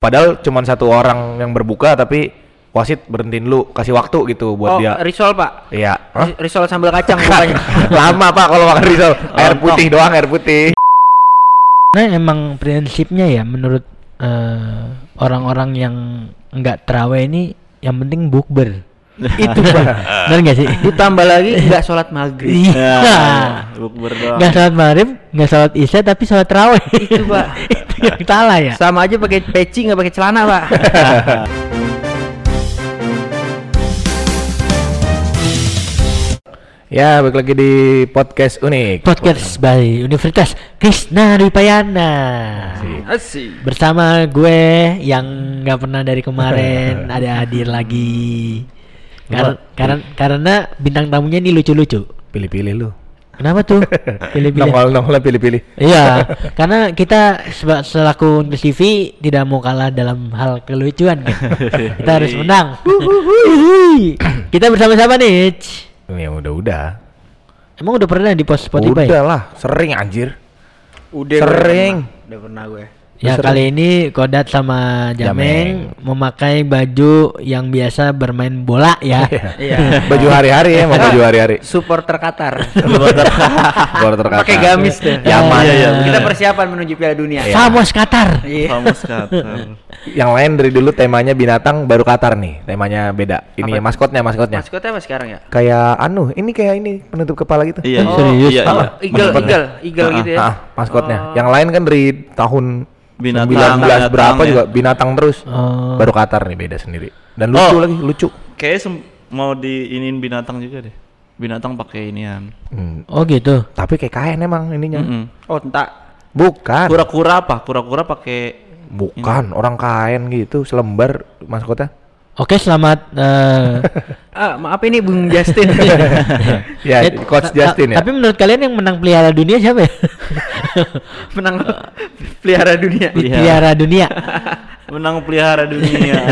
Padahal cuma satu orang yang berbuka tapi wasit berhentiin lu kasih waktu gitu buat oh, dia. risol pak. Iya. Ri- Risol sambal kacang bukanya. Lama pak kalau makan risol. Air Lontong. putih doang air putih. Nah emang prinsipnya ya menurut eh, orang-orang yang nggak terawih ini yang penting bukber. Itu pak, benar nggak sih? Ditambah lagi nggak sholat maghrib. Iya. bukber doang. Nggak sholat maghrib, nggak sholat isya tapi sholat terawih. Itu pak. Itu yang salah ya. Sama aja pakai peci nggak pakai celana pak. Ya, balik lagi di podcast unik. Podcast by Universitas Krishna Dipayana. Asik. Bersama gue yang nggak pernah dari kemarin ada hadir lagi. Kar- karena karena bintang tamunya ini lucu-lucu. Pilih-pilih lu. Kenapa tuh? Pilih-pilih. Nongol-nongol pilih-pilih. Iya, karena kita selaku TV tidak mau kalah dalam hal kelucuan kan. kita harus menang. Kita bersama-sama nih. Ya udah-udah. Emang udah pernah di post Spotify? Udah lah, sering anjir. Udah Sering. Udah pernah, udah pernah gue. Ya Sering. kali ini Kodat sama Jameng, memakai baju yang biasa bermain bola ya. Iya. Baju hari-hari ya, mau baju hari-hari. Supporter Qatar. Gua terkata. Pakai gamis deh. Yaman. Iya, iya, Kita persiapan menuju Piala Dunia. Famos Qatar. Iya. Famus Qatar. Yang lain dari dulu temanya binatang baru Qatar nih. Temanya beda. Ini Apa? maskotnya, maskotnya. Maskotnya apa sekarang ya? Kayak anu, ini kayak ini penutup kepala gitu. Iya, Oh, iya, serius? iya, iya. Eagle, eagle, eagle Ah, gitu ya. ah, maskotnya. Oh. Yang lain kan dari tahun Binatang, 19 binatang berapa ya. juga binatang terus. Oh. Baru Qatar nih beda sendiri. Dan lucu Oh. lagi, lucu. Kayaknya sem- mau diinin binatang juga deh. Binatang pakai inian. Hmm, Oh gitu. Tapi kayak kain emang ininya. Mm-mm. Oh, entak. Bukan. Kura-kura apa? Kura-kura pakai Bukan, orang kain gitu, selembar maskotnya. Oke, selamat eh, Ah, maaf ini Bung Justin. Ya, eh, coach Justin ya. Tapi menurut kalian yang menang pelihara dunia siapa ya? Menang pelihara dunia. Pelihara dunia. menang pelihara dunia.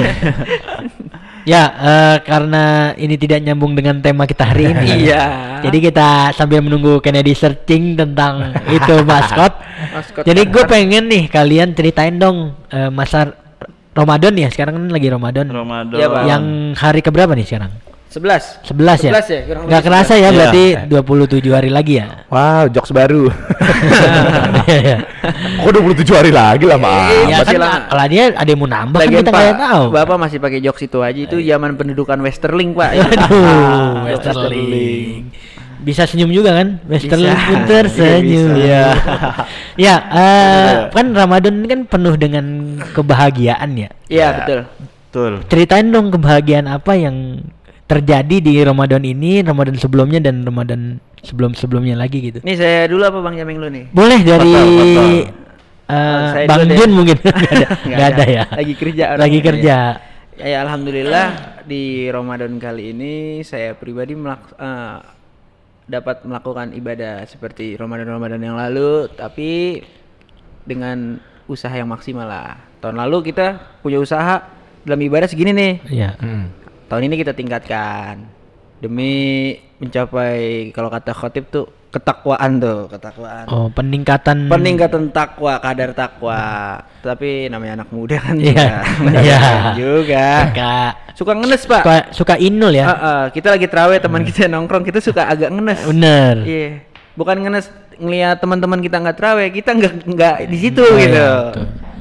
Ya, eh, karena ini tidak nyambung dengan tema kita hari ini. Iya. Jadi kita sambil menunggu Kennedy searching tentang itu maskot. Maskot Jadi gue pengen nih kalian ceritain dong eh, masa Ramadan ya. Sekarang kan lagi Ramadan. Ramadan. Bang. Yang hari keberapa nih sekarang? 11. 11 ya? 11 ya, kurang lebih kerasa ya Iya. berarti 27 hari lagi ya. Wow, jokes baru. Iya, iya. Kok 27 hari lagi lama Iya, Ya kan masih lama. kalau dia ada yang mau nambah kan Lagian kita Pak, nggak tahu. Bapak masih pakai jokes itu aja itu zaman pendudukan Westerling, Pak. Aduh, Westerling. Bisa senyum juga kan? Westerling Bisa. pun tersenyum. Iya, Ya. ya, eh, kan Ramadan ini kan penuh dengan kebahagiaan ya. Iya, betul. Betul. Ceritain dong kebahagiaan apa yang terjadi di Ramadan ini, Ramadan sebelumnya dan Ramadan sebelum-sebelumnya lagi gitu. Ini saya dulu apa Bang Jameng lu nih? Boleh dari Betul, betul. Oh, saya Bang. Jun mungkin nggak ada, Nggak nggak ada ya. Lagi kerja orang Lagi ini. kerja. Ya, ya, alhamdulillah di Ramadan kali ini saya pribadi melak- eh, dapat melakukan ibadah seperti Ramadan-Ramadan yang lalu tapi dengan usaha yang maksimal lah. Tahun lalu kita punya usaha dalam ibadah segini nih. Iya. Hmm. Tahun ini kita tingkatkan demi mencapai kalau kata khotib tuh ketakwaan tuh, ketakwaan. Oh, peningkatan Peningkatan takwa, kadar takwa. Tapi namanya anak muda kan Iya. juga. Iya. juga. Kak. Suka ngenes, Pak. Suka, suka inul ya. Ah, ah, kita lagi terawih teman kita nongkrong, kita suka agak ngenes. Bener. Iya. Bukan ngenes ngelihat teman-teman kita nggak terawih, kita nggak nggak di situ Oh, gitu. iya.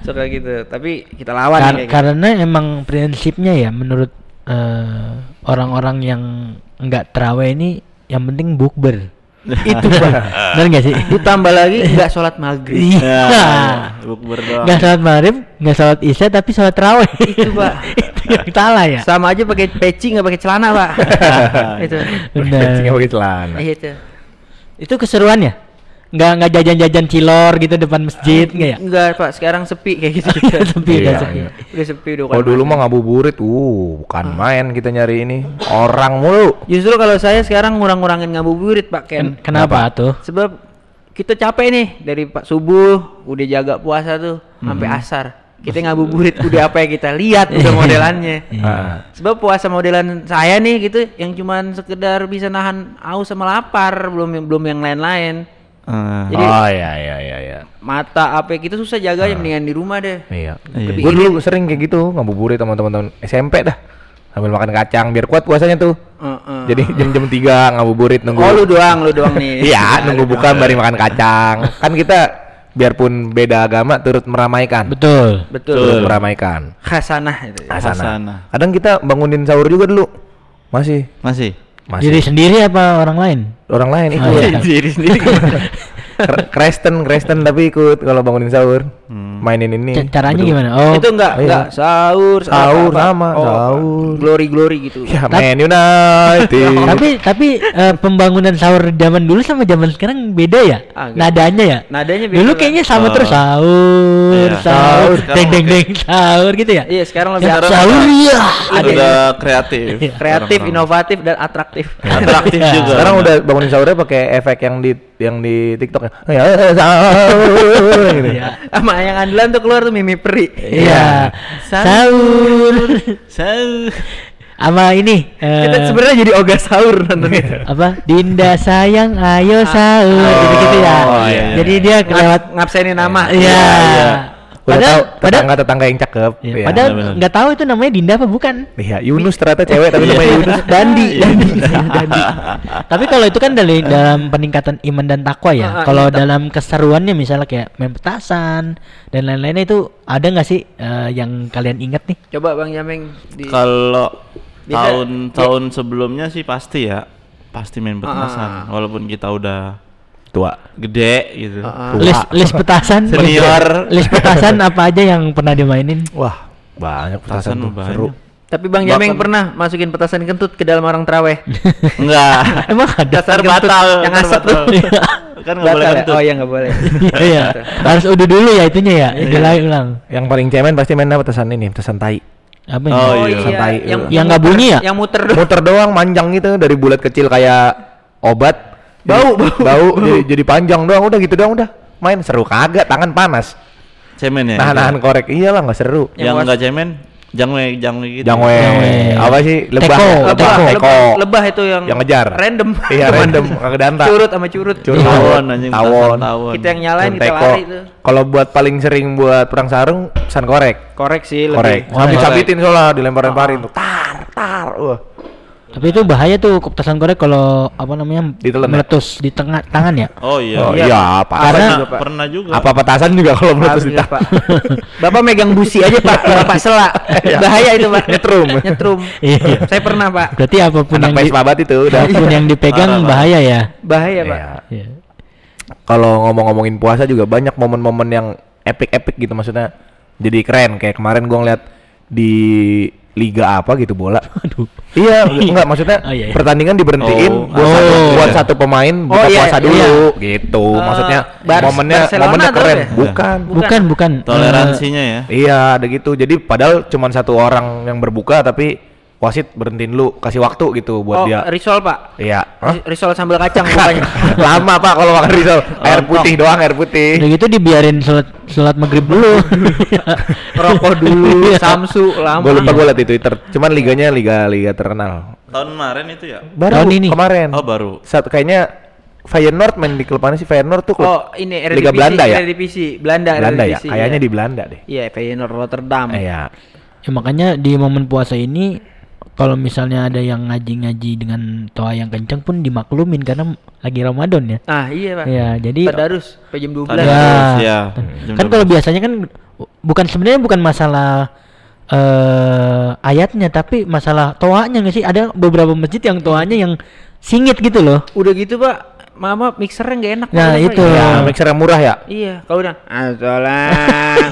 Suka gitu. Tapi kita lawan Kar- nih kayak gitu. karena emang prinsipnya ya menurut eh, orang-orang yang nggak terawih ini yang penting bukber. itu Pak. Benar nggak sih? Ditambah lagi nggak sholat maghrib. Iya. Bukber doang. Nggak sholat maghrib, nggak sholat isya tapi sholat terawih. Itu, Pak. itu yang salah ya. Sama aja pakai peci nggak pakai celana, Pak. itu. Bener. Pecinya pakai celana. Iya, itu. Itu keseruannya. Nggak nggak jajan-jajan cilor gitu depan masjid nggak ya? Enggak, Pak. Sekarang sepi kayak gitu. Sepi Iya, udah sepi. iya. Udah sepi udah Kalau dulu mah ngabuburit, uh, bukan main kita nyari ini. Orang mulu. Justru kalau saya sekarang ngurang-ngurangin ngabuburit, Pak Ken. Ken- Kenapa tuh? Sebab kita capek nih dari Pak subuh udah jaga puasa tuh sampai asar. Kita ngabuburit udah apa yang kita lihat udah modelannya. Ah. Sebab puasa modelan saya nih gitu yang cuman sekedar bisa nahan haus sama lapar, belum belum yang lain-lain. Eh, Jadi- oh iya iya iya iya. Mata apa kita susah jaga ya mendingan di rumah deh. Iya. Iya. Gue dulu sering kayak gitu ngabuburit sama teman-teman SMP dah. Sambil makan kacang biar kuat puasanya tuh. Heeh. Jadi jam-jam 3 ngabuburit nunggu. Oh lu doang, lu doang nih. Iya, nunggu buka baru makan kacang. Kan kita biarpun beda agama turut meramaikan. Betul. Betul. Turut meramaikan. Khasanah itu. ya. Hasanah. Hasanah. Kadang kita bangunin sahur juga dulu. Masih. Masih. Masih. Diri sendiri apa orang lain? Orang lain ikut. Oh, iya. Diri sendiri. Kristen, Kristen tapi ikut kalau bangunin sahur. Mainin ini. Ca- Caranya Betul. gimana? Oh, itu enggak, iya. enggak sahur, Sahur sama, sahur. Glory glory gitu. Ya, Tap- Man United. tapi tapi eh, pembangunan sahur zaman dulu sama zaman sekarang beda ya? Ah. Nadanya ya? Nadanya beda, Dulu kayaknya sama Oh. terus sahur, Iya. sahur, deng deng deng sahur gitu ya? Iya, sekarang lebih Sekarang. Sahur ya. Ada Udah kreatif. kreatif, inovatif dan atraktif. Atraktif juga. Sekarang udah bangunin sahurnya pakai efek yang di yang di TikTok ya. Ya, sahur gitu. Iya. Sama yang andalan tuh keluar tuh Mimi Peri. Iya. Sahur. Sahur. Sama ini eh, Kita sebenarnya jadi oga sahur nontonnya. apa? Dinda sayang ayo sahur gitu-gitu ya. Oh, iya, iya. Jadi dia kelewat Lewat ngabsenin nama. Iya. Udah Padahal tahu padahal tetangga-tetangga yang cakep. Iya, Iya. padahal benar-benar. nggak tahu itu namanya Dinda apa bukan. Iya, Yunus ternyata cewek tapi namanya Yunus. Dandi, Iya. Dandi, Dandi. Tapi kalau itu kan dari dalam peningkatan iman dan takwa Ah, ya. ah, Kalau iya, tak- dalam keseruannya misalnya kayak main petasan dan lain-lainnya itu ada nggak sih eh, yang kalian ingat nih? Coba Bang Jameng di Kalau tahun-tahun sebelumnya sih pasti ya. Pasti main petasan. Ah. Walaupun kita udah Tua. gede gitu. Ah, ah. List list petasan, Senior. list petasan apa aja yang pernah dimainin? Wah, banyak petasan Petasan tuh. banyak. Seru. Tapi Bang Jameng pernah masukin petasan kentut ke dalam orang teraweh. Enggak. Emang ada? Petasan kentut Terbatal. yang asap tuh. kan nggak boleh Batal ya? kentut. Oh iya nggak boleh. Iya, harus udah dulu ya itunya ya. Iya. Diulang ulang. Yang paling cemen pasti mainnya petasan ini, petasan tai. Apa ini? Oh, iya. iya, Tai. yang Yang nggak bunyi ya? Yang muter doang. Muter doang manjang gitu dari bulat kecil kayak obat. Bau, Jadi- bau, bau, jadi, jadi panjang doang udah gitu doang udah. Main seru kagak, tangan panas. Cemen ya. Nahan-nahan korek. Iyalah nggak seru. Yang enggak cemen, jangwe jangwe gitu. Jangwe. Apa sih? Lebah. Teko, ya? Lebah, Lebah. lebah, Teko. lebah itu yang Yang ngejar. Random. Iya, random. Kagak danta. Curut sama curut. Curut. Tawon anjing Tawon. tawon. Kita yang nyalain kita Teko. lari tuh. Kalau buat paling sering buat perang sarung, pesan korek. Korek sih Korek. lebih. Sabit-sabitin soalnya dilempar-lemparin tuh. Tar, tar. Wah. Tapi itu bahaya tuh petasan korek kalau apa namanya Ditelan ya? meletus di tengah tangan ya. Oh iya. Oh Iya. iya, apa? Karena- juga, Pak. pernah juga. Apa petasan juga kalau meletus di tangan. Pak. Bapak megang busi aja Pak, Bapak selak. Bahaya itu Pak. Nyetrum. Nyetrum. Iya. Saya pernah Pak. Berarti apa pun Anak yang di, itu udah. apa pun yang dipegang Parah, parah. bahaya ya. Bahaya Pak. Iya. Iya. Kalau ngomong-ngomongin puasa juga banyak momen-momen yang epic-epic gitu maksudnya. Jadi keren kayak kemarin gua ngeliat di liga apa gitu bola. Aduh. iya, enggak maksudnya Oh, iya, iya. pertandingan diberhentiin Oh. buat, satu, Oh. buat satu pemain buka iya, puasa iya. dulu gitu. Eh, maksudnya Bar- momennya Barcelona momennya keren. ya? Bukan. Bukan, bukan. Toleransinya ya. Iya, ada gitu. Jadi padahal cuma satu orang yang berbuka tapi wasit berhentiin lu kasih waktu gitu buat Oh, dia. risol Pak. Iya. Hah? Ri- Risol sambal kacang bukanya. Lama Pak kalau makan risol. Air Lontong. putih doang, air Eh, putih. udah gitu dibiarin sholat sholat maghrib dulu. Rokok dulu, Iya. Samsu lama. Gue lupa gue liat di Twitter. Cuman liganya liga liga terkenal. Tahun kemarin itu ya. Baru Tahun ini. kemarin. Oh baru. Saat kayaknya Feyenoord main di klub mana sih Feyenoord tuh klub Oh, ini Liga Eredivisie, Belanda ya? Eredivisie, Belanda, Belanda ya. Eredivisie, Kayaknya iya. di Belanda deh. Iya, Feyenoord Rotterdam. Iya. ya, makanya di momen puasa ini kalau misalnya ada yang ngaji-ngaji dengan toa yang kencang pun dimaklumin karena lagi Ramadan ya. Ah, iya, Pak. Ya, jadi Tadarus, sampai jam 12. Tadarus. ya, ya, jam kan kalau 12. biasanya kan bukan sebenarnya bukan masalah eh ayatnya tapi masalah toanya nggak sih? Ada beberapa masjid yang toanya yang singit gitu loh. Udah gitu, Pak. Mama mixernya nggak enak. Nah, itu. Ya, mixer yang murah ya. Iya, kalau udah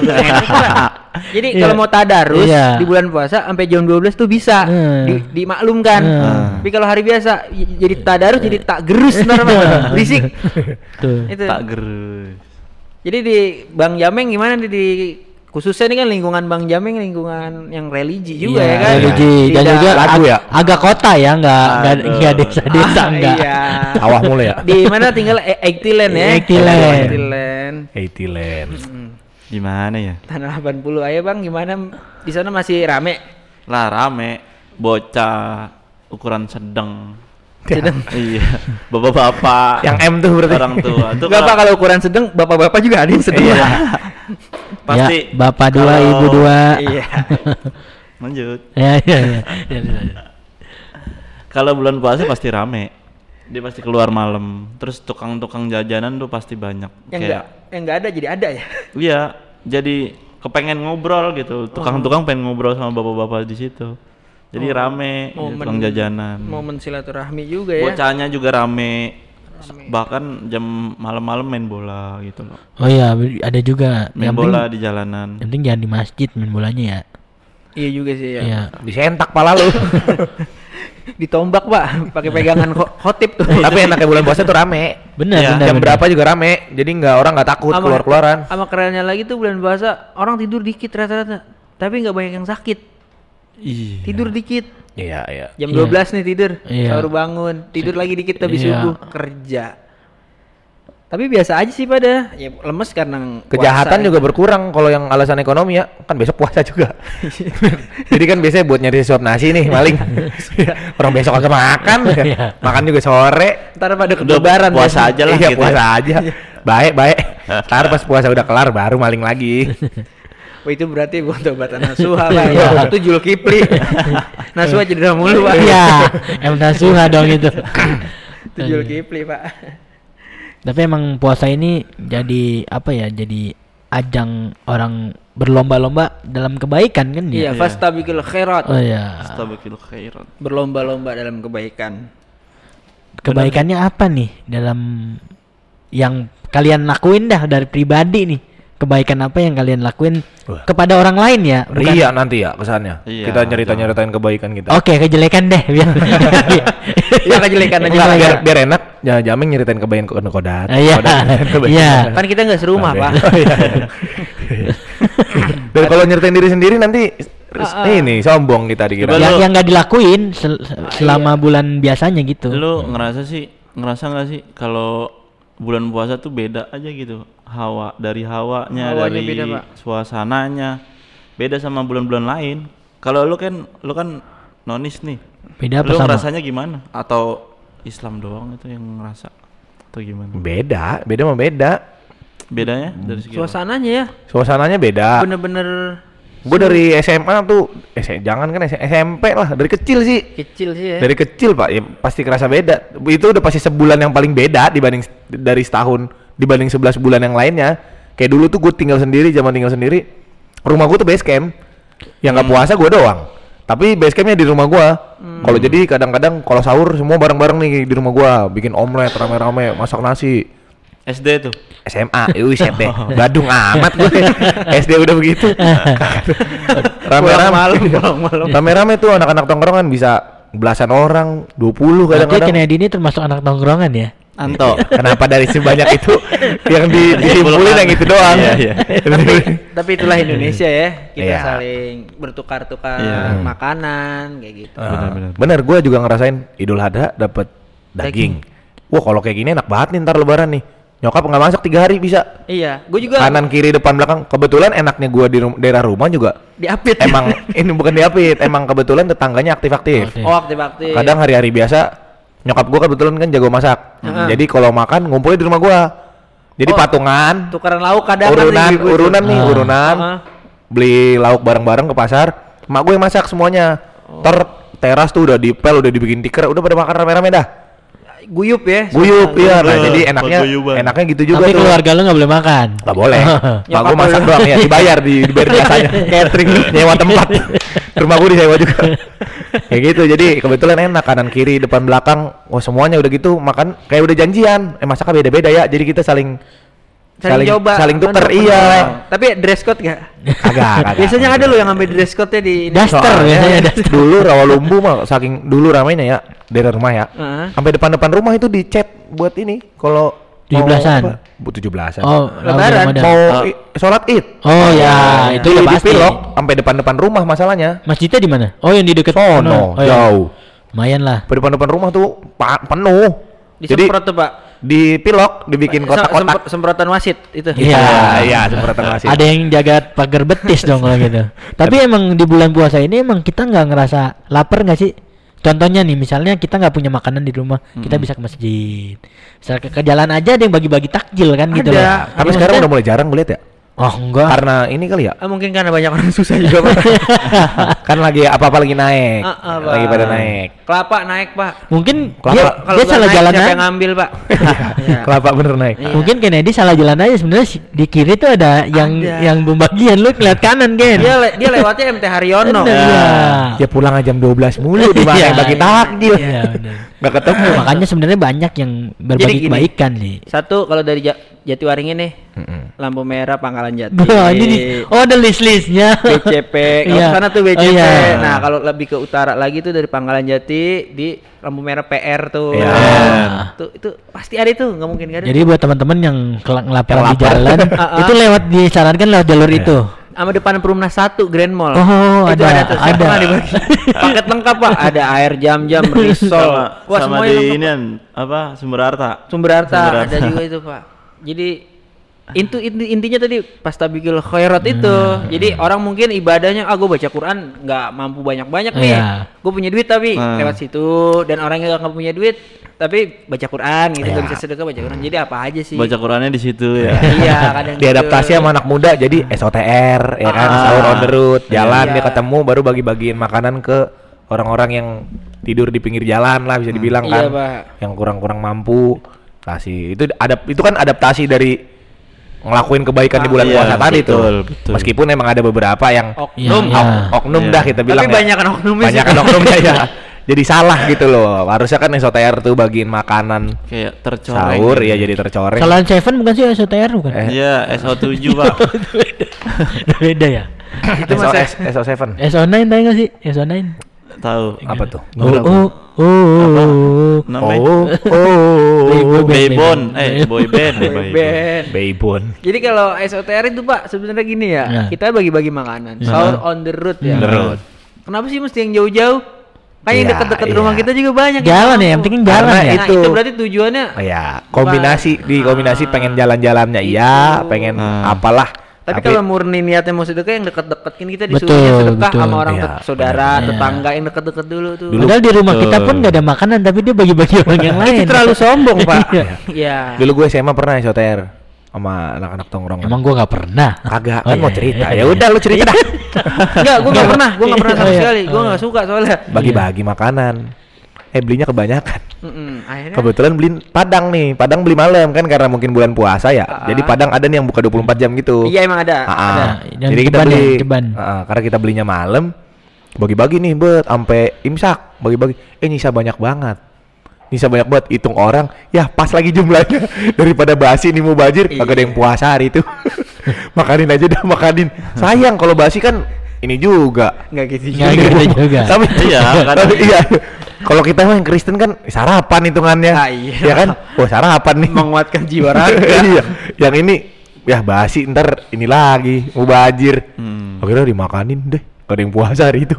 Pak. Jadi Iya. kalau mau tadarus Iya. di bulan puasa sampai jam 12 tuh bisa Hmm. di, dimaklumkan. Hmm. Tapi kalau hari biasa jadi tadarus jadi tak gerus ntar Pak. berisik. Itu. Tak gerus. Jadi di Bang Jameng gimana nih di khususnya ini kan lingkungan Bang Jameng lingkungan yang religi juga Iya, ya kan. religi dan Tidak- juga lagu ag- ya? agak kota ya, nggak nggak nggak desa-desa Ah, enggak. Iya. Awah mulu ya. Di mana tinggal E- Eiktilen ya? Eiktilen. Eiktilen. Haitiland. Hmm. Gimana ya? Tanah 80 ayo Bang gimana di sana masih rame? Lah rame. Bocah ukuran sedang. Sedang. iya. Bapak-bapak. Yang M tuh berarti. Orang tua. Itu Enggak pak kalau ukuran sedang bapak-bapak juga ada yang sedang. Iya. Pasti. ya, bapak dua, kalau- ibu dua. Iya. Lanjut. ya, ya, ya. Ya, ya, ya. Kalau bulan puasa pasti rame. Dia pasti keluar malam. Terus tukang-tukang jajanan tuh pasti banyak. Yang enggak yang enggak ada jadi ada ya. Iya, jadi kepengen ngobrol gitu. Tukang-tukang pengen ngobrol sama bapak-bapak di situ. Jadi rame gitu, tukang jajanan. Momen silaturahmi juga ya. Bocahnya juga rame. Bahkan jam malam-malam main bola gitu loh. Oh iya, ada juga. Main Yang bola penting, di jalanan. yang penting jangan di masjid main bolanya ya. Iya juga sih ya. Iya. Disentak pala lu. Ditombak pak, pakai pegangan kho- khotib tuh. Tapi enaknya bulan puasa tuh rame. Benar, Iya. benar. Jam benar. berapa juga rame. Jadi nggak orang nggak takut Sama- keluar-keluaran. Sama kerennya lagi tuh bulan puasa orang tidur dikit rata-rata. Tapi nggak banyak yang sakit. Iya. Tidur dikit. Iya, iya. Jam Iya. 12 nih tidur. Iya. Baru bangun. Tidur lagi dikit habis Iya. subuh kerja. Tapi biasa aja sih pada. Ya lemes karena Kejahatan puasa juga ya. berkurang kalau yang alasan ekonomi ya. Kan besok puasa juga. Jadi kan biasanya buat nyari suap nasi nih maling. Orang besok kagak makan. Iya. makan juga sore. Ntar pada Udah kebaran puasa aja lah iya, gitu. puasa ya. aja. Baik, baik. Ntar pas puasa udah kelar baru maling lagi. Wah itu berarti buat obatan nasuha pak. Ya, itu Jul Kipli. nasuha cedera mulu pak. Iya, em nasuha dong itu. itu Jul Kipli pak. Tapi emang puasa ini jadi apa ya? Jadi ajang orang berlomba-lomba dalam kebaikan kan Iya, ya? fastabikul khairat. Oh iya. Astagfirullah khairan. Berlomba-lomba dalam kebaikan. Kebaikannya apa nih dalam yang kalian lakuin dah dari pribadi nih? Kebaikan apa yang kalian lakuin Wah. kepada orang lain ya? Bukan- Ria nanti ya kesannya. Iya, kita nyerita-nyeritain kebaikan kita. Oke, kejelekan deh biar. Iya kejelekan aja Enggak, Pak. biar, biar enak. Ya, jamin nyeritain kebaikan kode kodat. Ah, iya. Iya. Kan kita nggak serumah pak. Oh, iya. Dan kalau nyeritain diri sendiri nanti ah. ini sombong kita dikira. Yang yang nggak dilakuin sel- selama bulan biasanya gitu. Lu ngerasa sih, ngerasa nggak sih kalau bulan puasa tuh beda aja gitu. Hawa dari hawanya, Hawanya dari beda, Pak. suasananya. Beda sama bulan-bulan lain. Kalau lu kan lu kan nonis nih. Beda apa lu sama? ngerasanya gimana? Atau Islam doang itu yang ngerasa atau gimana? Beda, beda mah beda. Bedanya dari segi apa? Suasananya ya, Suasananya beda. bener-bener Gue dari SMA tuh, eh, jangan kan SMP lah, dari kecil sih. kecil sih ya. Dari kecil pak, ya pasti kerasa beda. Itu udah pasti sebulan yang paling beda dibanding s- dari setahun dibanding 11 bulan yang lainnya. Kayak dulu tuh gue tinggal sendiri, zaman tinggal sendiri. Rumah gue tuh base camp. Yang nggak puasa gue doang. Tapi base campnya di rumah gue. Kalau jadi kadang-kadang kalau sahur semua bareng-bareng nih di rumah gue, bikin omelet rame-rame, masak nasi. SD tuh. SMA, yuk set deh, gadung amat gue. SD udah begitu. Malam. Rame-rame tuh anak-anak tongkrongan bisa belasan orang, 20 Berarti kadang-kadang. Kennedy ini termasuk anak tongkrongan ya? Anto. Kenapa dari sebanyak itu yang di, disimpulin yang itu doang? Iya, iya. Tapi itulah Indonesia ya. Kita Iya. saling bertukar-tukar Iya. makanan kayak gitu. Ah, Benar-benar. bener, gue juga ngerasain Idul Adha dapat daging. Wah kalau kayak gini enak banget nih ntar Lebaran nih. Nyokap nggak masak tiga hari bisa. Iya, gue juga Kanan kiri depan belakang. Kebetulan enaknya gue di rum- daerah rumah juga. diapit. Emang ini bukan diapit, emang kebetulan tetangganya aktif-aktif. Oke. Oh, aktif-aktif. Kadang hari-hari biasa nyokap gua kebetulan kan jago masak. Heeh. Jadi kalau makan ngumpulnya di rumah gua. Jadi Oh, patungan, tukaran lauk kadang urunan, tuh. urunan nih, Ah. urunan. Ah. Beli lauk bareng-bareng ke pasar. Mak gue yang masak semuanya. Oh. Ter teras tuh udah dipel, udah dibikin tikar, udah pada makan rame-rame dah. Guyup ya. Guyup, iya. Nah, jadi enaknya enaknya gitu juga Tapi tuh. keluarga lu nggak boleh makan. Gak boleh. Nyokap gue masak doang ya, dibayar di dibayar biasanya. Catering nyewa tempat. Rumah gue disewa juga. kayak gitu. Jadi kebetulan enak kanan kiri depan belakang. Wah semuanya udah gitu makan kayak udah janjian. Eh masaknya beda-beda ya. Jadi kita saling Saling, coba. saling tuker iya. Tapi dress code gak? Kagak, kagak. Biasanya ada loh yang ngambil dress code-nya di ini. Daster Soalnya biasanya daster. dulu Rawalumbu mah saking dulu ramainya ya daerah rumah ya. Heeh. Sampai depan-depan rumah itu dicat buat ini kalau 17-an? apa? Bu 17-an. Oh, Lebaran. Mau Oh. sholat id. Oh ya, Di- itu udah di pasti. pilok sampai depan-depan rumah masalahnya. Masjidnya di mana? Oh, yang di dekat Sono, Oh, iya. jauh. Lumayan lah. Depan-depan rumah tuh pa- penuh. Jadi Disemprot tuh, Pak. di pilok dibikin Sem- kotak-kotak. sempro- semprotan wasit itu. Iya. iya, semprotan wasit. Ada yang jaga pagar betis dong kalau gitu. Tapi emang di bulan puasa ini emang kita nggak ngerasa lapar nggak sih? Contohnya nih misalnya kita nggak punya makanan di rumah kita bisa ke masjid misal ke, ke jalan aja ada yang bagi-bagi takjil kan gitu Ada. loh Tapi sekarang udah mulai jarang gue lihat ya. Oh enggak Karena ini kali ya. Ah, mungkin karena banyak orang susah juga pak kan lagi apa-apa lagi naik. Ah, Pak. lagi pada naik. kelapa naik pak mungkin Kelapa. dia, kalau dia salah naik, jalan siapa yang ngambil pak Iya. Kelapa bener naik. Iya. mungkin Kennedy salah jalan aja sebenarnya di kiri tuh ada yang Ada. yang pembagian lu ngeliat kanan Ken dia le- dia lewatnya MT Haryono Bener, iya. Ya pulang aja jam 12 mulu di mana Iya, bagi iya. takjil. Iya, bener. Nggak ketemu. makanya sebenarnya banyak yang berbagi gini. kebaikan nih satu kalau dari Ja- Jatiwaringin nih Mm-mm. lampu merah Pangkalan Jati ini nih. Oh, ada list-listnya. BCP kalau Iya. sana tuh Oh, BCP iya. nah kalau lebih ke utara lagi tuh dari Pangkalan Jati di lampu merah PR tuh Iya. Nah, tuh itu pasti ada itu nggak mungkin nggak ada Jadi buat teman-teman yang kel- ngelaparan Yang di jalan, itu lewat disarankan lewat jalur itu. Sama depan Perumnas 1 Grand Mall. Oh, itu ada, ada tuh ada. paket lengkap pak. Ada air jam-jam risol sama, wah sama di ini apa sumber harta. sumber harta Sumber ada juga itu pak. Jadi itu inti- intinya tadi pas tabikil khairat itu Hmm. jadi orang mungkin ibadahnya ah gue baca Quran nggak mampu banyak banyak nih Iya. gue punya duit tapi Hmm. lewat situ dan orang yang nggak punya duit tapi baca Quran gitu Iya. bisa sedekah baca Quran jadi apa aja sih Baca Qurannya di situ ya. iya kadang Diadaptasi gitu. sama anak muda jadi SOTR ya kan Ah. sahur on the road jalan Iya. dia ketemu baru bagi-bagiin makanan ke orang-orang yang tidur di pinggir jalan lah bisa dibilang Iya, kan Pak. yang kurang-kurang mampu kasih itu ada itu kan adaptasi dari ngelakuin kebaikan di bulan Iya, puasa tadi tuh betul, betul. meskipun emang ada beberapa yang oknum Iya, ok- oknum Iya. dah kita tapi bilang ya. banyakan oknumnya sih. banyak oknumnya ya jadi salah gitu loh harusnya kan SOTR tuh bagiin makanan Kayak tercoreng. sahur gitu. ya jadi tercoreng Kalau Seven bukan sih SOTR bukan? Eh. Iya, SO7 Pak. Beda ya. itu masa SOS SO7 SO9 tahu nggak sih? SO9. Tahu. apa tuh Oh, oh, oh, oh. Namanya oh oh Boy band, Baybon, boy eh band. boy band, Boy boy band. band. Baybon Jadi kalau SOTR itu Pak sebenarnya gini ya, Ya. kita bagi-bagi makanan, sahur on the road ya. On the road. Kenapa sih mesti yang jauh-jauh? Kan yang Iya, dekat-dekat iya. rumah kita juga banyak. Jalan ya, yang penting jalan ya. Nah, itu. itu berarti tujuannya Oh ya, kombinasi di kombinasi pengen jalan-jalannya iya, pengen Ah. apalah. Tapi, kalau murni niatnya mau sedekah yang dekat-dekat kan kita Betul, disuruhnya sedekah betul. sama orang Iya, tet- saudara, benar. tetangga yang dekat-dekat dulu tuh. Dulu- Padahal di rumah kita Betul. pun nggak ada makanan tapi dia bagi-bagi orang yang lain. itu terlalu sombong, Pak. Iya. Iya. dulu gue SMA pernah SOTR sama anak-anak tongkrong. Emang gua nggak pernah. kagak Oh, kan iya, mau iya, cerita. iya, Ya iya. udah lu cerita dah. Enggak, gua enggak pernah, gua enggak pernah sama Oh, iya. sekali. Gua Oh, enggak suka soalnya. Bagi-bagi makanan. Eh belinya kebanyakan. Mm-mm, Akhirnya Kebetulan beli Padang nih. Padang beli malam kan karena mungkin bulan puasa ya. Ah. Jadi Padang ada nih yang buka 24 jam gitu. Iya emang ada. Ah. ada. Dan Jadi kita ya, beli ah, karena kita belinya malam bagi-bagi nih bet sampai imsak bagi-bagi eh nyisa banyak banget nyisa banyak banget hitung orang ya pas lagi jumlahnya daripada basi nih mau bajir kagak ada yang puasa hari itu makanin aja dah makanin sayang kalau basi kan ini juga Enggak gitu Nggak juga. gitu juga. tapi Iya, tapi iya kalau kita mah yang Kristen kan sarapan hitungannya Ah, iya. ya kan oh sarapan nih Menguatkan jiwa raga. iya yang ini ya basi ntar ini lagi mau bajir Hmm. akhirnya dimakanin deh gak ada yang puasa hari itu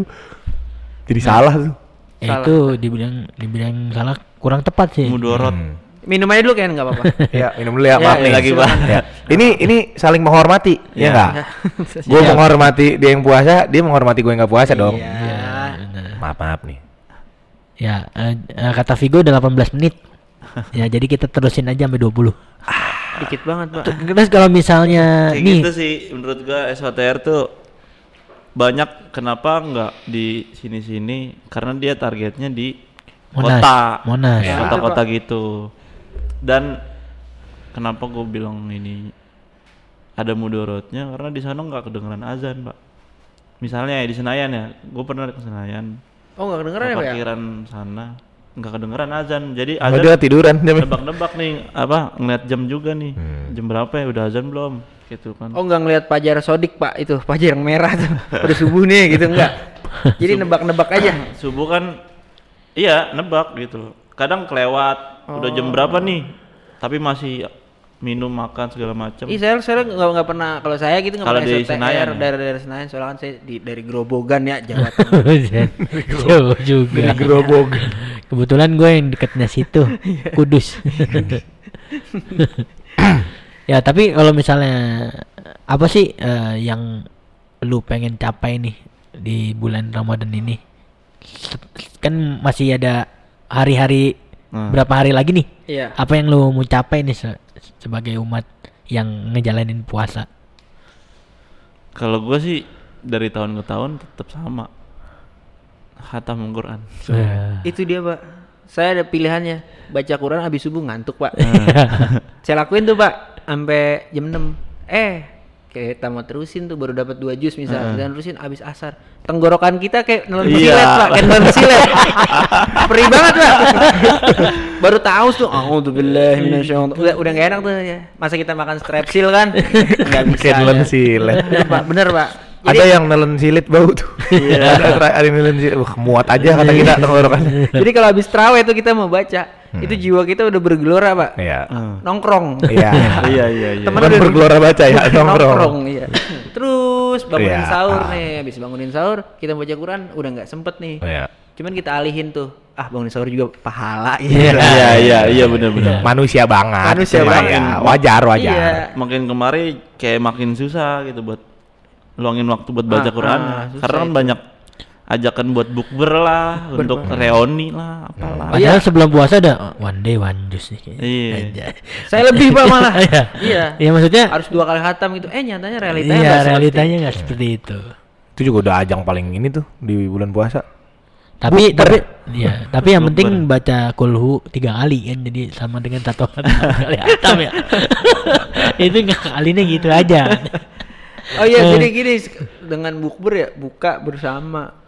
jadi salah tuh Eh, itu dibilang dibilang salah kurang tepat sih. Mudorot. Hmm. Minum aja dulu kan enggak apa-apa. ya minum dulu ya Ya, maaf ya, nih lagi, Pak. Ya. ini ini saling menghormati ya Ya. enggak gue Iya. menghormati dia yang puasa dia menghormati gue yang nggak puasa dong Iya. Benar. maaf maaf nih Ya, eh, eh, kata Vigo udah 18 menit. ya, jadi kita terusin aja sampai 20. Dikit banget, Pak. Terus kalau misalnya Kayak nih gitu sih menurut gua SOTR tuh banyak kenapa nggak di sini-sini karena dia targetnya di Monas, kota Monas. Ya, Ya. kota-kota gitu dan kenapa gue bilang ini ada mudorotnya karena di sana nggak kedengeran azan pak misalnya ya di Senayan ya gue pernah ke Senayan Oh, enggak kedengeran ke ya, Pak ya? parkiran sana nggak kedengeran azan jadi oh, azan dia tiduran dia nebak-nebak nih apa ngeliat jam juga nih Hmm. jam berapa ya udah azan belum gitu kan Oh, enggak ngelihat pajar sodik, Pak. Itu pajar yang merah tuh. Udah subuh nih gitu enggak. Jadi nebak-nebak aja. subuh kan iya nebak gitu kadang kelewat udah jam berapa nih tapi masih minum makan segala macam Ih, saya saya nggak nggak pernah kalau saya gitu nggak pernah di SOTR Senayan ya? dari daerah Senayan soalnya kan saya di dari Grobogan ya Jawa Tengah. Jauh juga. Gerobogan. Kebetulan gue yang dekatnya situ, Kudus. ya tapi kalau misalnya apa sih eh, yang lu pengen capai nih di bulan Ramadan ini? Kan masih ada hari-hari Hmm. berapa hari lagi nih? Iya. Apa yang lu mau capai nih sebagai umat yang ngejalanin puasa? Kalau gua sih dari tahun ke tahun tetap sama. Khatam Quran. Eh, Itu dia, Pak. Saya ada pilihannya. Baca Quran habis subuh ngantuk, Pak. Saya lakuin tuh, Pak, sampai jam 6. Eh, kita mau terusin tuh baru dapat dua jus misal, dan terusin habis asar. Tenggorokan kita kayak nelen Iya. silet, Pak, kayak nelen silet. Perih banget, Pak. baru tahu tuh, auzubillahi minasyaitonir. Udah udah gak enak tuh ya. Masa kita makan strepsil kan? Enggak bisa. Kayak nelen ada. silet. Bener, Pak, bener, Pak. Ada yang nelen silit bau tuh. ada tra- ada yang nelen silit. Wah, muat aja kata kita tenggorokannya. Jadi kalau habis terawih tuh kita mau baca, itu jiwa kita udah bergelora, Pak. Iya. Hmm. Nongkrong. Iya. Iya iya iya. Temen Bukan udah- bergelora baca ya, nongkrong. iya. Terus bangunin Iya. sahur nih, habis bangunin sahur kita baca Quran udah nggak sempet nih. Iya. Cuman kita alihin tuh, ah bangunin sahur juga pahala Iya iya iya iya benar benar. Manusia banget. Manusia banget. ya, wajar wajar. Iya. Makin kemari kayak makin susah gitu buat luangin waktu buat baca Ah, Quran. ah, Karena kan itu. banyak ajakan buat bukber lah, untuk reuni lah, apalah. Padahal sebelum puasa ada oh, one day one juice nih. kayaknya. Iya. Saya lebih pak malah. Iya. iya. Iya maksudnya Harus dua kali khatam gitu. Eh nyatanya realitanya iya realitanya nggak seperti itu. Itu juga udah ajang paling ini tuh di bulan puasa. Tapi Bukber. tapi ya tapi yang Bukber. penting baca kulhu tiga kali kan jadi sama dengan satu kali hatam ya. itu nggak kalinya gitu aja. Oh iya, Eh. jadi gini sek- dengan bukber ya buka bersama.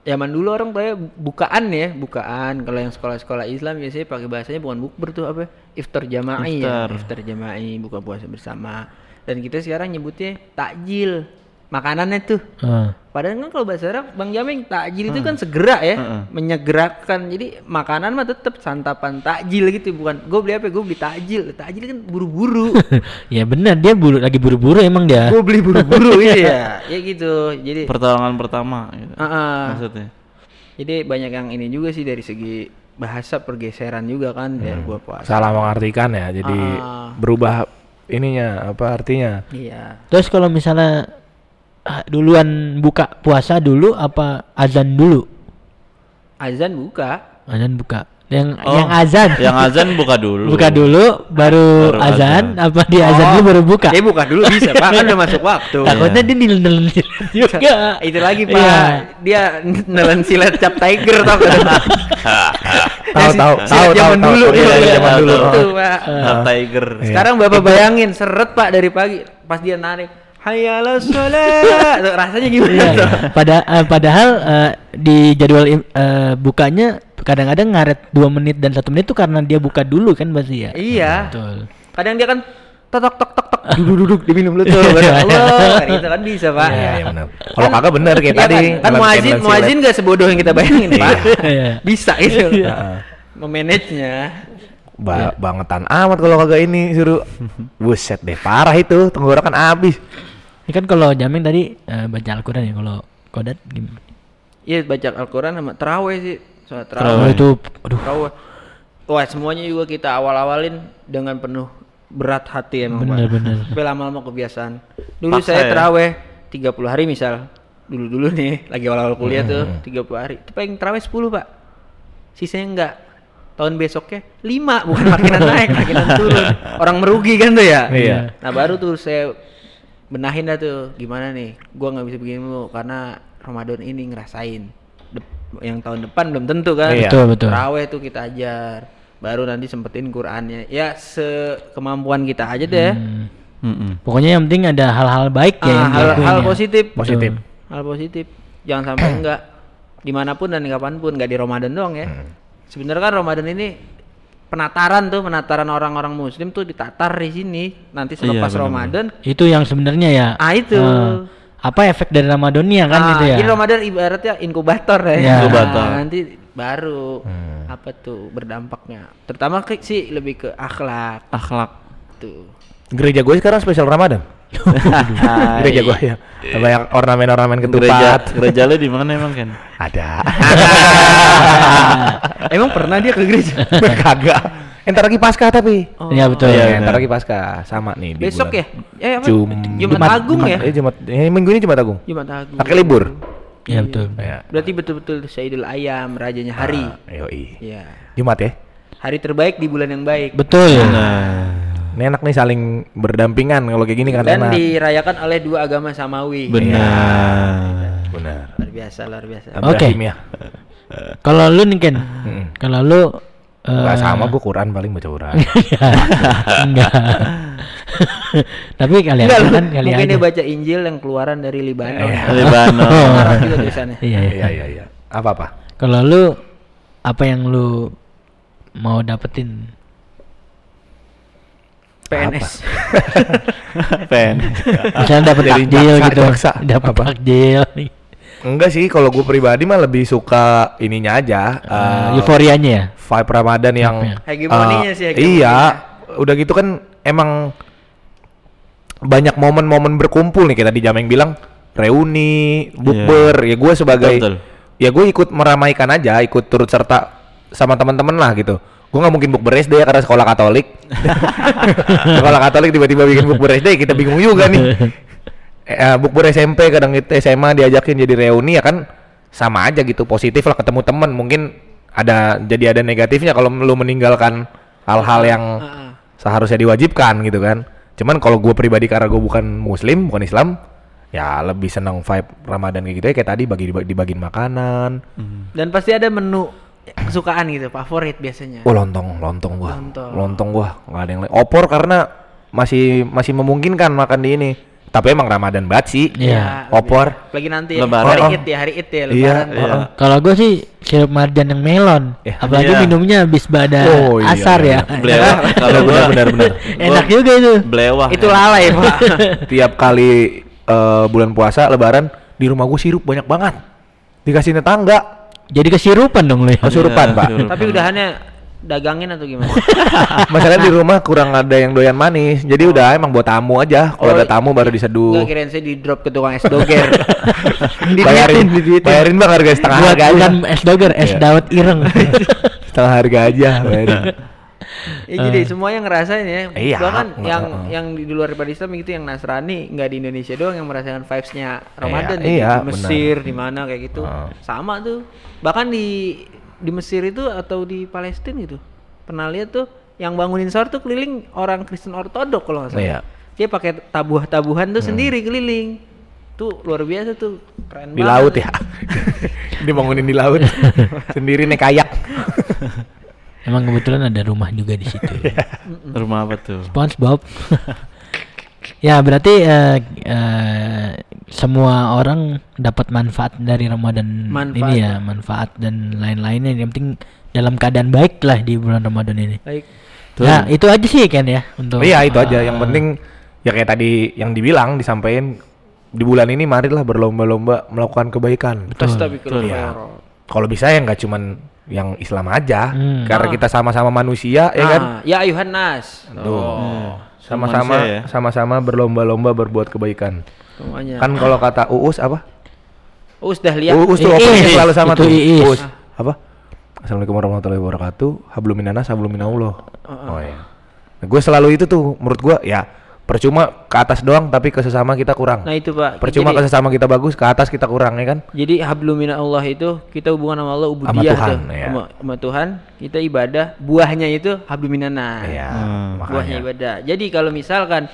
Zaman dulu orang ya bukaan ya, bukaan. Kalau yang sekolah-sekolah Islam biasanya pakai bahasanya bukan bukber tuh apa? Iftar jama'i ya, iftar jama'i, buka puasa bersama. Dan kita sekarang nyebutnya takjil. Makanannya tuh. Heeh. Padahal kan kalau bahasa Arab Bang Jameng takjil itu kan segera ya, Heeh. menyegerakan. Jadi makanan mah tetap santapan takjil gitu bukan. Gue beli apa? Gue beli takjil. Takjil kan buru-buru. ya benar dia buru lagi buru-buru emang dia. gue beli buru-buru gitu ya. Ya gitu. Jadi Pertolongan pertama gitu. Heeh. Maksudnya. Jadi banyak yang ini juga sih dari segi bahasa pergeseran juga kan dari gua puasa. Salah mengartikan ya. Jadi Ah. berubah ininya apa artinya? Iya. Terus kalau misalnya ah, duluan buka puasa dulu apa azan dulu? Azan buka. Azan buka. Yang Oh, yang azan. Yang azan buka dulu. buka dulu baru, Baru azan, azan. apa di azan dulu baru buka? Dia buka dulu bisa, Pak. Kan udah masuk waktu. Takutnya dia nelen juga. Itu lagi, Pak. Iya. Dia nelen silet cap tiger tau kan. Tahu tahu tahu tahu zaman tahu. dulu. Iya, iya, zaman dulu. Itu, Pak. Nah, Tiger. Sekarang Bapak bayangin seret Pak dari pagi pas dia narik Hayyalah sholat Rasanya gimana Iya. tuh? Pada eh, padahal eh, di jadwal eh, bukanya kadang-kadang ngaret dua menit dan satu menit itu karena dia buka dulu kan pasti ya. Iya Betul. Kadang dia kan tok tok tok tok tok duduk duduk diminum dulu tuh baru Allah kan itu kan bisa pak Iya, iya benar. Kalau kagak bener kayak Iya tadi. kan, kan muazin muazin gak sebodoh yang kita bayangin pak Iya. bisa itu Heeh. memanagenya Ba bangetan amat kalau kagak ini suruh. Buset deh, parah itu tenggorokan abis. Ini kan kalau Jameng tadi eh, baca Al-Qur'an ya kalau Kodat gimana? iya baca Al-Quran sama terawih sih soal terawih. Itu aduh. Terawih. Wah semuanya juga kita awal-awalin dengan penuh berat hati emang pak. Bener-bener. tapi lama-lama kebiasaan. Dulu Paksa saya ya? terawih 30 hari misal. Dulu-dulu nih lagi awal-awal kuliah tuh 30 hari. Itu paling terawih 10 pak. Sisanya enggak tahun besoknya 5 bukan makinan naik makinan turun orang merugi kan tuh ya Iya. nah baru tuh saya benahin dah tuh gimana nih gua nggak bisa begini mulu karena Ramadan ini ngerasain Dep- yang tahun depan belum tentu kan Iya. Betul betul. Terawih tuh kita ajar baru nanti sempetin Qurannya ya sekemampuan kita aja deh Hmm. Mm-mm. Pokoknya yang penting ada hal-hal baik ya Ah, yang hal, hal ya. positif Positif. hal positif jangan sampai enggak di mana pun dan kapan pun nggak di Ramadan doang ya sebenarnya kan Ramadan ini penataran tuh penataran orang-orang Muslim tuh ditatar di sini nanti selepas benar-benar. Ramadan Itu yang sebenarnya ya. Ah, itu. eh, apa efek dari Ramadannya kan ah, itu ya? jadi Ramadan ibaratnya inkubator ya, Ya. Inkubator. Ah, nanti baru apa tuh berdampaknya terutama ke, sih lebih ke akhlak Akhlak. tuh Gereja gue sekarang spesial Ramadan. Gereja gue ya. Banyak ornamen-ornamen Gereja ketupat. gereja lu di mana emang Ken? Ada. emang pernah dia ke gereja kagak. Entar lagi pasca tapi. Iya betul. Iya, Iya, entar lagi pasca sama nih di besok bulan. ya eh apa? Jum Jumat, Agung ya Eh, Jumat, eh, minggu ini Jumat Agung. Jumat Agung Pakai libur. Iya betul. Ya. Berarti betul-betul Sayyidul Ayam, rajanya hari. Ah, yoi. Iya. Jumat ya. Hari terbaik di bulan yang baik. Betul. Ini enak nih saling berdampingan kalau kayak gini kan Dan enak. dirayakan oleh dua agama samawi. Benar. Benar. Luar biasa, luar biasa. Oke. Ibrahim ya. Kalau lu nih Ken, Mm-mm. kalau lu eh, Nggak sama gua Quran paling baca Quran. enggak. Tapi kali Enggak, aja lu- kan kali mungkin aja. dia baca Injil yang keluaran dari Libanon. Iya. Libanon. Arab juga tulisannya. Iya, iya. Iya iya iya. Apa apa? Kalau lu apa yang lu mau dapetin? PNS. Pen. Misalnya dapat takjil gitu. Dapat Apa? takjil. Enggak sih, kalau gue pribadi mah lebih suka ininya aja. Eh, eh, euforianya ya. vibe Ramadan yang Vibe-nya. Hegemoninya eh, sih, hegemoninya. Iya, udah gitu kan emang banyak momen-momen berkumpul nih kita di Jameng bilang reuni, bukber. Ya gue sebagai Betul. ya gue ikut meramaikan aja, ikut turut serta sama teman-teman lah gitu. Gue nggak mungkin bukber SD ya karena sekolah Katolik. sekolah Katolik tiba-tiba bikin bukber SD kita bingung juga nih. Eh, bukber SMP kadang itu SMA diajakin jadi reuni ya kan sama aja gitu positif lah ketemu temen mungkin ada jadi ada negatifnya kalau lu meninggalkan hal-hal yang Heeh. seharusnya diwajibkan gitu kan cuman kalau gue pribadi karena gue bukan muslim bukan Islam ya lebih seneng vibe Ramadan kayak gitu ya kayak tadi bagi dibagiin makanan Dan pasti ada menu kesukaan gitu, favorit biasanya. oh lontong lontong gua Lontong. lontong gua nggak ada yang lain opor karena masih masih memungkinkan makan di ini tapi emang Ramadan banget sih Iya. lebih- opor Lagi nanti ya, Lebaran. hari Oh. Id ya, hari Id ya, Iya, lebaran. oh, oh. Kalau gue sih sirup marjan yang melon. Ya, Apalagi iya. minumnya habis pada Oh, iya, asar iya. ya. Belewah. Kalau gua benar benar benar Enak juga itu. Belewah. Itu ya. lalai, Pak. tiap kali eh, bulan puasa lebaran di rumah gue sirup banyak banget dikasih tetangga Jadi kesirupan dong lu ya. kesurupan Iya, pak. Tapi udahannya dagangin atau gimana? masalahnya di rumah kurang ada yang doyan manis jadi udah emang buat tamu aja kalau Oh, ada tamu baru diseduh Enggak kirain saya di drop ke tukang es doger. bayarin bayarin bang harga setengah Buat harga aja bukan es doger, es Iya. dawet ireng. setengah harga aja bayarin ya jadi semua yang ngerasain ya. Iya, Bahkan nggak- yang heeh. yang di luar daripada Islam gitu yang Nasrani nggak di Indonesia doang yang merasakan vibes-nya Ramadan Iya, di, iya, di Mesir di mana kayak gitu. Heeh. Sama tuh. Bahkan di di Mesir itu atau di Palestina gitu. Pernah lihat tuh yang bangunin sahur tuh keliling orang Kristen Ortodok kalau nggak salah. Iya. Dia pakai tabuh-tabuhan tuh sendiri keliling. Tuh luar biasa tuh. Keren di banget. laut ya dibangunin di laut sendiri naik kayak Emang kebetulan ada rumah juga di situ. Rumah apa tuh? SpongeBob. ya berarti eh, eh, semua orang dapat manfaat dari Ramadan Manfaat. ini ya, manfaat dan lain-lainnya. Yang penting dalam keadaan baik lah di bulan Ramadan ini. Baik. Ya itu aja sih kan ya untuk. iya itu aja yang penting ya kayak tadi yang dibilang disampaikan di bulan ini marilah berlomba-lomba melakukan kebaikan Astagfirullah. Iya. kalau bisa ya nggak cuman yang Islam aja. Hmm. karena kita sama-sama manusia ya kan? Ah, ya ayuhan nas. Tuh. Sama sama-sama manusia ya. sama-sama berlomba-lomba berbuat kebaikan. Semuanya. kan kalau kata Uus apa? Us dah lihat. Uus tuh openingnya selalu sama Itu tuh. Iis. Uus. Apa? Assalamualaikum warahmatullahi wabarakatuh. Hablum minanas hablum minallah oh iya. Nah, gue selalu itu tuh menurut gue ya percuma ke atas doang tapi ke sesama kita kurang Nah itu pak. percuma ke jadi, sesama kita bagus ke atas kita kurang ya kan jadi hablumina Allah itu kita hubungan sama Allah ubudiyah Tuhan, tuh. ya. Sama, sama Tuhan kita ibadah buahnya itu hablumina Iya, Hmm. buahnya makanya ibadah. Jadi kalau misalkan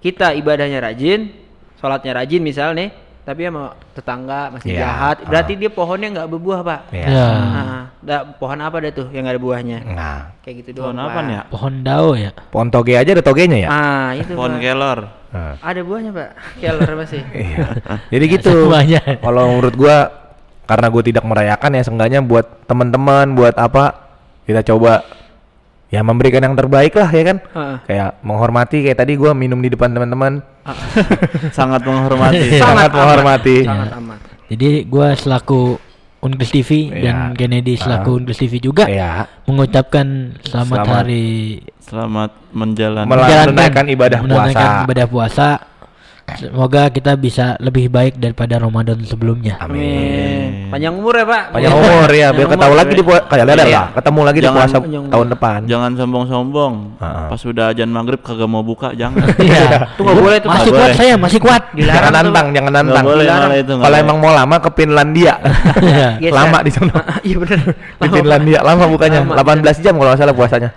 kita ibadahnya rajin, sholatnya rajin misal nih, tapi sama tetangga masih Iya, jahat, ah. berarti dia pohonnya nggak berbuah pak. ya. Ya. Nah, dah, pohon apa dah tuh yang nggak ada buahnya? nah Kayak gitu doang. Pohon apa Pak. nih ya? Pohon dao ya. pohon toge aja ada togenya ya Ah itu Pohon pak. kelor. Nah, Ada buahnya pak. Keller apa sih? iya. jadi gitu kalau menurut gua karena gue tidak merayakan ya seenggaknya buat teman-teman buat apa kita coba ya memberikan yang terbaik lah ya kan Heeh. kayak menghormati kayak tadi gua minum di depan teman-teman Sangat menghormati. sangat menghormati Sangat amat. Jadi gua selaku Unkris TV Iya. dan Kennedy selaku Unkris TV juga ya mengucapkan selamat, Selamat. hari Selamat menjalankan. Menjalankan ibadah menunaikan puasa. ibadah puasa Semoga kita bisa lebih baik daripada Ramadan sebelumnya. Amin. Panjang umur ya, Pak. Panjang umur ya, biar umur, lagi di puasa kayak Iya. lah, ketemu lagi di puasa tahun depan. Jangan sombong-sombong. Ah. Pas udah ajan maghrib kagak mau buka, jangan. Iya. Itu nggak boleh Pak. Masih kuat saya, masih kuat. Dilarang Jangan nantang, jangan nantang. boleh malah itu. Kalau emang mau lama ke Finlandia. Geser. lama di sana. Iya benar. Di Finlandia lama bukannya. Lama. 18 jam kalau nggak salah puasanya.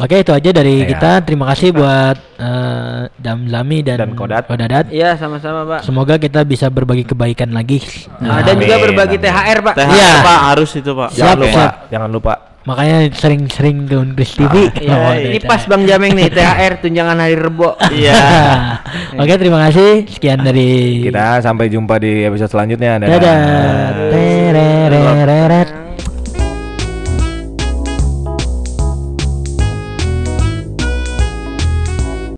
Oke, itu aja dari Iya. kita. Terima kasih buat eh, Damzami dan, Dan Kodat. Kodadat. Iya, sama-sama, Pak. Semoga kita bisa berbagi kebaikan lagi. Nah, Nah, dan juga berbagi amin. THR, Pak. THR Iya. Pak harus itu Pak. Jangan Siap, lupa, siap. jangan lupa. makanya sering-sering ke Unkris TV. Iya, Oh, ini pas Bang Jameng nih THR tunjangan hari Rebo. Iya. Oke, terima kasih. Sekian dari Kita sampai jumpa di episode selanjutnya. Dadah. Terereret.